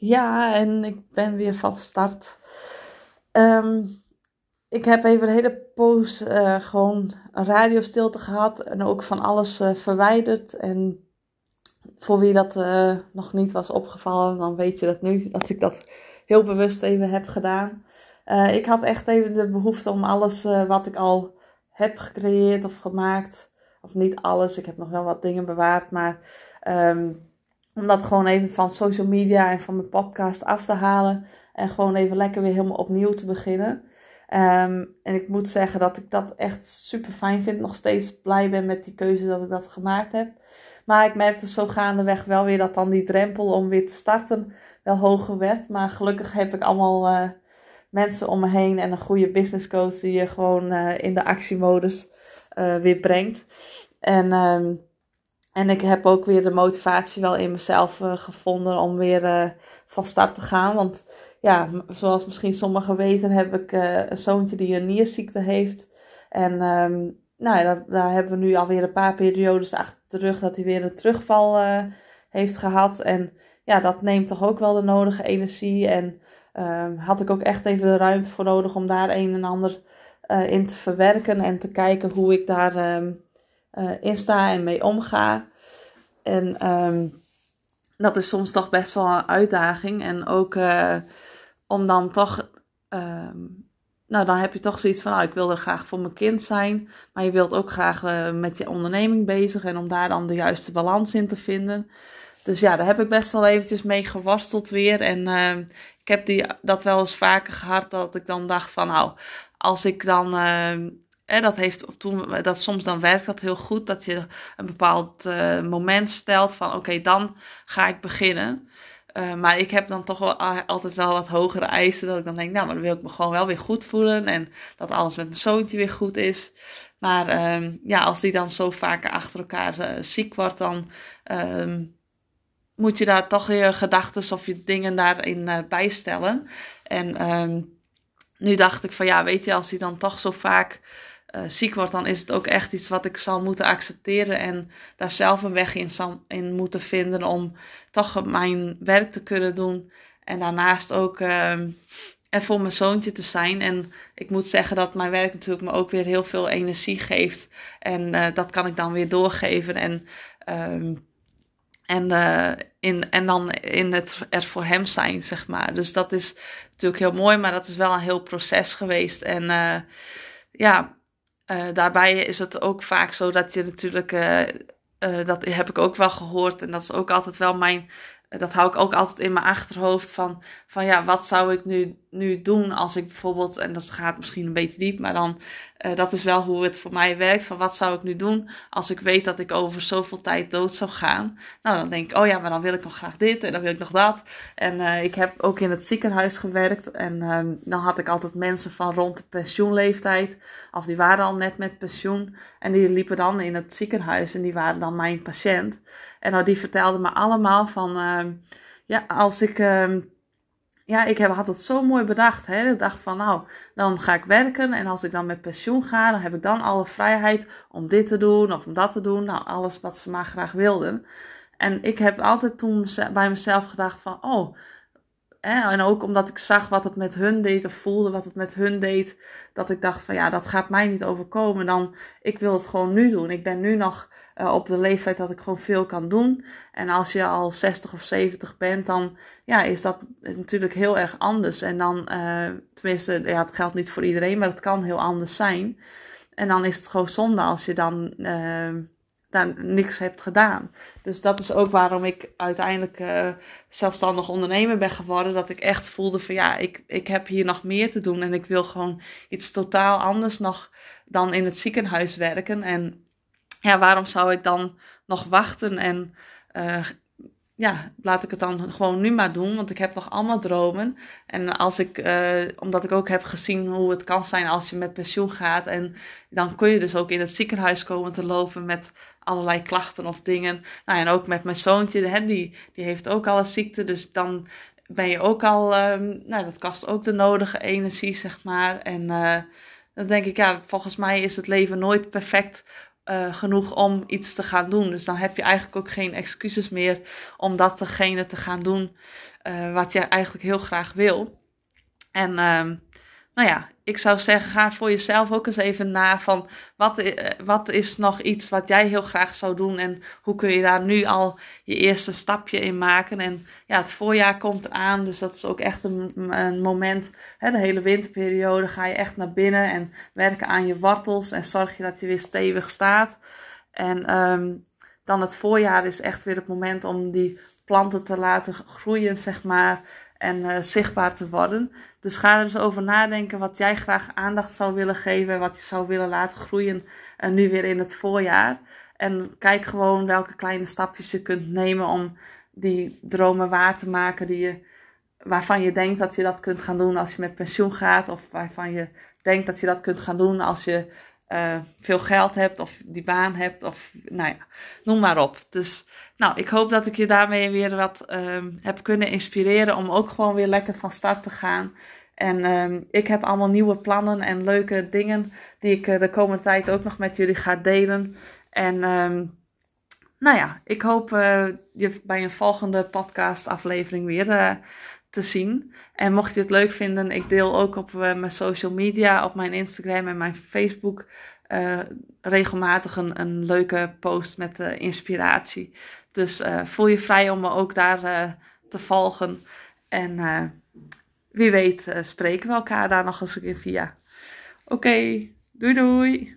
Ja, en ik ben weer van start. Ehm, ik heb even een hele poos uh, gewoon radiostilte gehad en ook van alles uh, verwijderd. En voor wie dat uh, nog niet was opgevallen, dan weet je dat nu, dat ik dat heel bewust even heb gedaan. ik had echt even de behoefte om alles wat ik al heb gecreëerd of gemaakt, of niet alles, ik heb nog wel wat dingen bewaard, maar um, om dat gewoon even van social media en van mijn podcast af te halen. En gewoon even lekker weer helemaal opnieuw te beginnen. Ehm, en ik moet zeggen dat ik dat echt super fijn vind. Nog steeds blij ben met die keuze dat ik dat gemaakt heb. Maar ik merkte zo gaandeweg wel weer dat dan die drempel om weer te starten wel hoger werd. Maar gelukkig heb ik allemaal uh, mensen om me heen en een goede business coach die je gewoon uh, in de actiemodus uh, weer brengt. En um, en ik heb ook weer de motivatie wel in mezelf uh, gevonden om weer uh, van start te gaan. Want ja, zoals misschien sommigen weten, heb ik uh, een zoontje die een nierziekte heeft. En um, nou ja, daar, hebben we nu alweer een paar periodes achter de rug dat hij weer een terugval heeft gehad. En ja, dat neemt toch ook wel de nodige energie. En um, had ik ook echt even de ruimte voor nodig om daar een en ander in te verwerken. En te kijken hoe ik daar... Um, uh, in sta en mee omga. En um, dat is soms toch best wel een uitdaging. En ook uh, om dan toch. Um, nou, dan heb je toch zoiets van, nou, ik wil er graag voor mijn kind zijn. Maar je wilt ook graag uh, met je onderneming bezig. En om daar dan de juiste balans in te vinden. Dus ja, daar heb ik best wel eventjes mee geworsteld weer. En uh, ik heb die, dat wel eens vaker gehad. Dat ik dan dacht van, nou, als ik dan en dat, heeft toen, dat soms dan werkt dat heel goed, dat je een bepaald uh, moment stelt van oké, dan ga ik beginnen. Uh, maar ik heb dan toch wel altijd wel wat hogere eisen, dat ik dan denk, nou, maar dan wil ik me gewoon wel weer goed voelen en dat alles met mijn zoontje weer goed is. Maar um, ja, als die dan zo vaker achter elkaar uh, ziek wordt, dan um, moet je daar toch je gedachten of je dingen daarin bijstellen. En um, nu dacht ik van ja, weet je, als hij dan toch zo vaak uh, ziek wordt, dan is het ook echt iets wat ik zal moeten accepteren en daar zelf een weg in, zal, in moeten vinden om toch mijn werk te kunnen doen. En daarnaast ook uh, er voor mijn zoontje te zijn. En ik moet zeggen dat mijn werk natuurlijk me ook weer heel veel energie geeft. En uh, dat kan ik dan weer doorgeven. En, uh, en, uh, in, en dan in het er voor hem zijn, zeg maar. Dus dat is natuurlijk heel mooi, maar dat is wel een heel proces geweest. En ja, uh, daarbij is het ook vaak zo dat je natuurlijk, uh, uh, dat heb ik ook wel gehoord en dat is ook altijd wel mijn dat hou ik ook altijd in mijn achterhoofd van, van ja, wat zou ik nu, nu doen als ik bijvoorbeeld, en dat gaat misschien een beetje diep, maar dan, uh, dat is wel hoe het voor mij werkt, van wat zou ik nu doen als ik weet dat ik over zoveel tijd dood zou gaan. Nou, dan denk ik, oh ja, maar dan wil ik nog graag dit en dan wil ik nog dat. En uh, ik heb ook in het ziekenhuis gewerkt en uh, dan had ik altijd mensen van rond de pensioenleeftijd, of die waren al net met pensioen en die liepen dan in het ziekenhuis en die waren dan mijn patiënt. En nou, die vertelde me allemaal van, uh, ja, als ik, uh, ja, ik heb, had het zo mooi bedacht. Hè? Ik dacht van, nou, dan ga ik werken en als ik dan met pensioen ga, dan heb ik dan alle vrijheid om dit te doen of om dat te doen. Nou, alles wat ze maar graag wilden. En ik heb altijd toen bij mezelf gedacht van, oh, en ook omdat ik zag wat het met hun deed of voelde wat het met hun deed. Dat ik dacht van ja, dat gaat mij niet overkomen. Dan, ik wil het gewoon nu doen. Ik ben nu nog uh, op de leeftijd dat ik gewoon veel kan doen. En als je al 60 of 70 bent, dan ja, is dat natuurlijk heel erg anders. En dan, uh, tenminste, ja, het geldt niet voor iedereen, maar het kan heel anders zijn. En dan is het gewoon zonde als je dan... Uh, daar niks hebt gedaan. Dus dat is ook waarom ik uiteindelijk uh, zelfstandig ondernemer ben geworden. Dat ik echt voelde van ja, ik, ik heb hier nog meer te doen. En ik wil gewoon iets totaal anders nog dan in het ziekenhuis werken. En ja, waarom zou ik dan nog wachten en uh, ja, laat ik het dan gewoon nu maar doen, want ik heb nog allemaal dromen. En als ik, uh, omdat ik ook heb gezien hoe het kan zijn als je met pensioen gaat. En dan kun je dus ook in het ziekenhuis komen te lopen met allerlei klachten of dingen. Nou, en ook met mijn zoontje, hè, die, die heeft ook al een ziekte. Dus dan ben je ook al, um, nou, dat kost ook de nodige energie, zeg maar. En uh, dan denk ik, ja, volgens mij is het leven nooit perfect uh, genoeg om iets te gaan doen. Dus dan heb je eigenlijk ook geen excuses meer om datgene te gaan doen uh, wat je eigenlijk heel graag wil. En uh, nou ja, ik zou zeggen, ga voor jezelf ook eens even na van wat, eh, wat is nog iets wat jij heel graag zou doen en hoe kun je daar nu al je eerste stapje in maken. En ja, het voorjaar komt eraan, dus dat is ook echt een, een moment, hè, de hele winterperiode ga je echt naar binnen en werken aan je wortels en zorg je dat je weer stevig staat. En um, dan het voorjaar is echt weer het moment om die planten te laten groeien, zeg maar en uh, zichtbaar te worden. Dus ga er eens over nadenken wat jij graag aandacht zou willen geven, wat je zou willen laten groeien uh, nu weer in het voorjaar. En kijk gewoon welke kleine stapjes je kunt nemen om die dromen waar te maken die je, waarvan je denkt dat je dat kunt gaan doen als je met pensioen gaat. Of waarvan je denkt dat je dat kunt gaan doen als je uh, veel geld hebt of die baan hebt. Of nou ja, noem maar op. Dus nou, ik hoop dat ik je daarmee weer wat um, heb kunnen inspireren om ook gewoon weer lekker van start te gaan. En um, ik heb allemaal nieuwe plannen en leuke dingen die ik uh, de komende tijd ook nog met jullie ga delen. En um, nou ja, ik hoop uh, je bij een volgende podcast aflevering weer uh, te zien. En mocht je het leuk vinden, ik deel ook op mijn social media, op mijn Instagram en mijn Facebook uh, regelmatig een, een, leuke post met uh, inspiratie. Dus uh, voel je vrij om me ook daar te volgen. En wie weet spreken we elkaar daar nog eens een keer via. Oké, doei doei!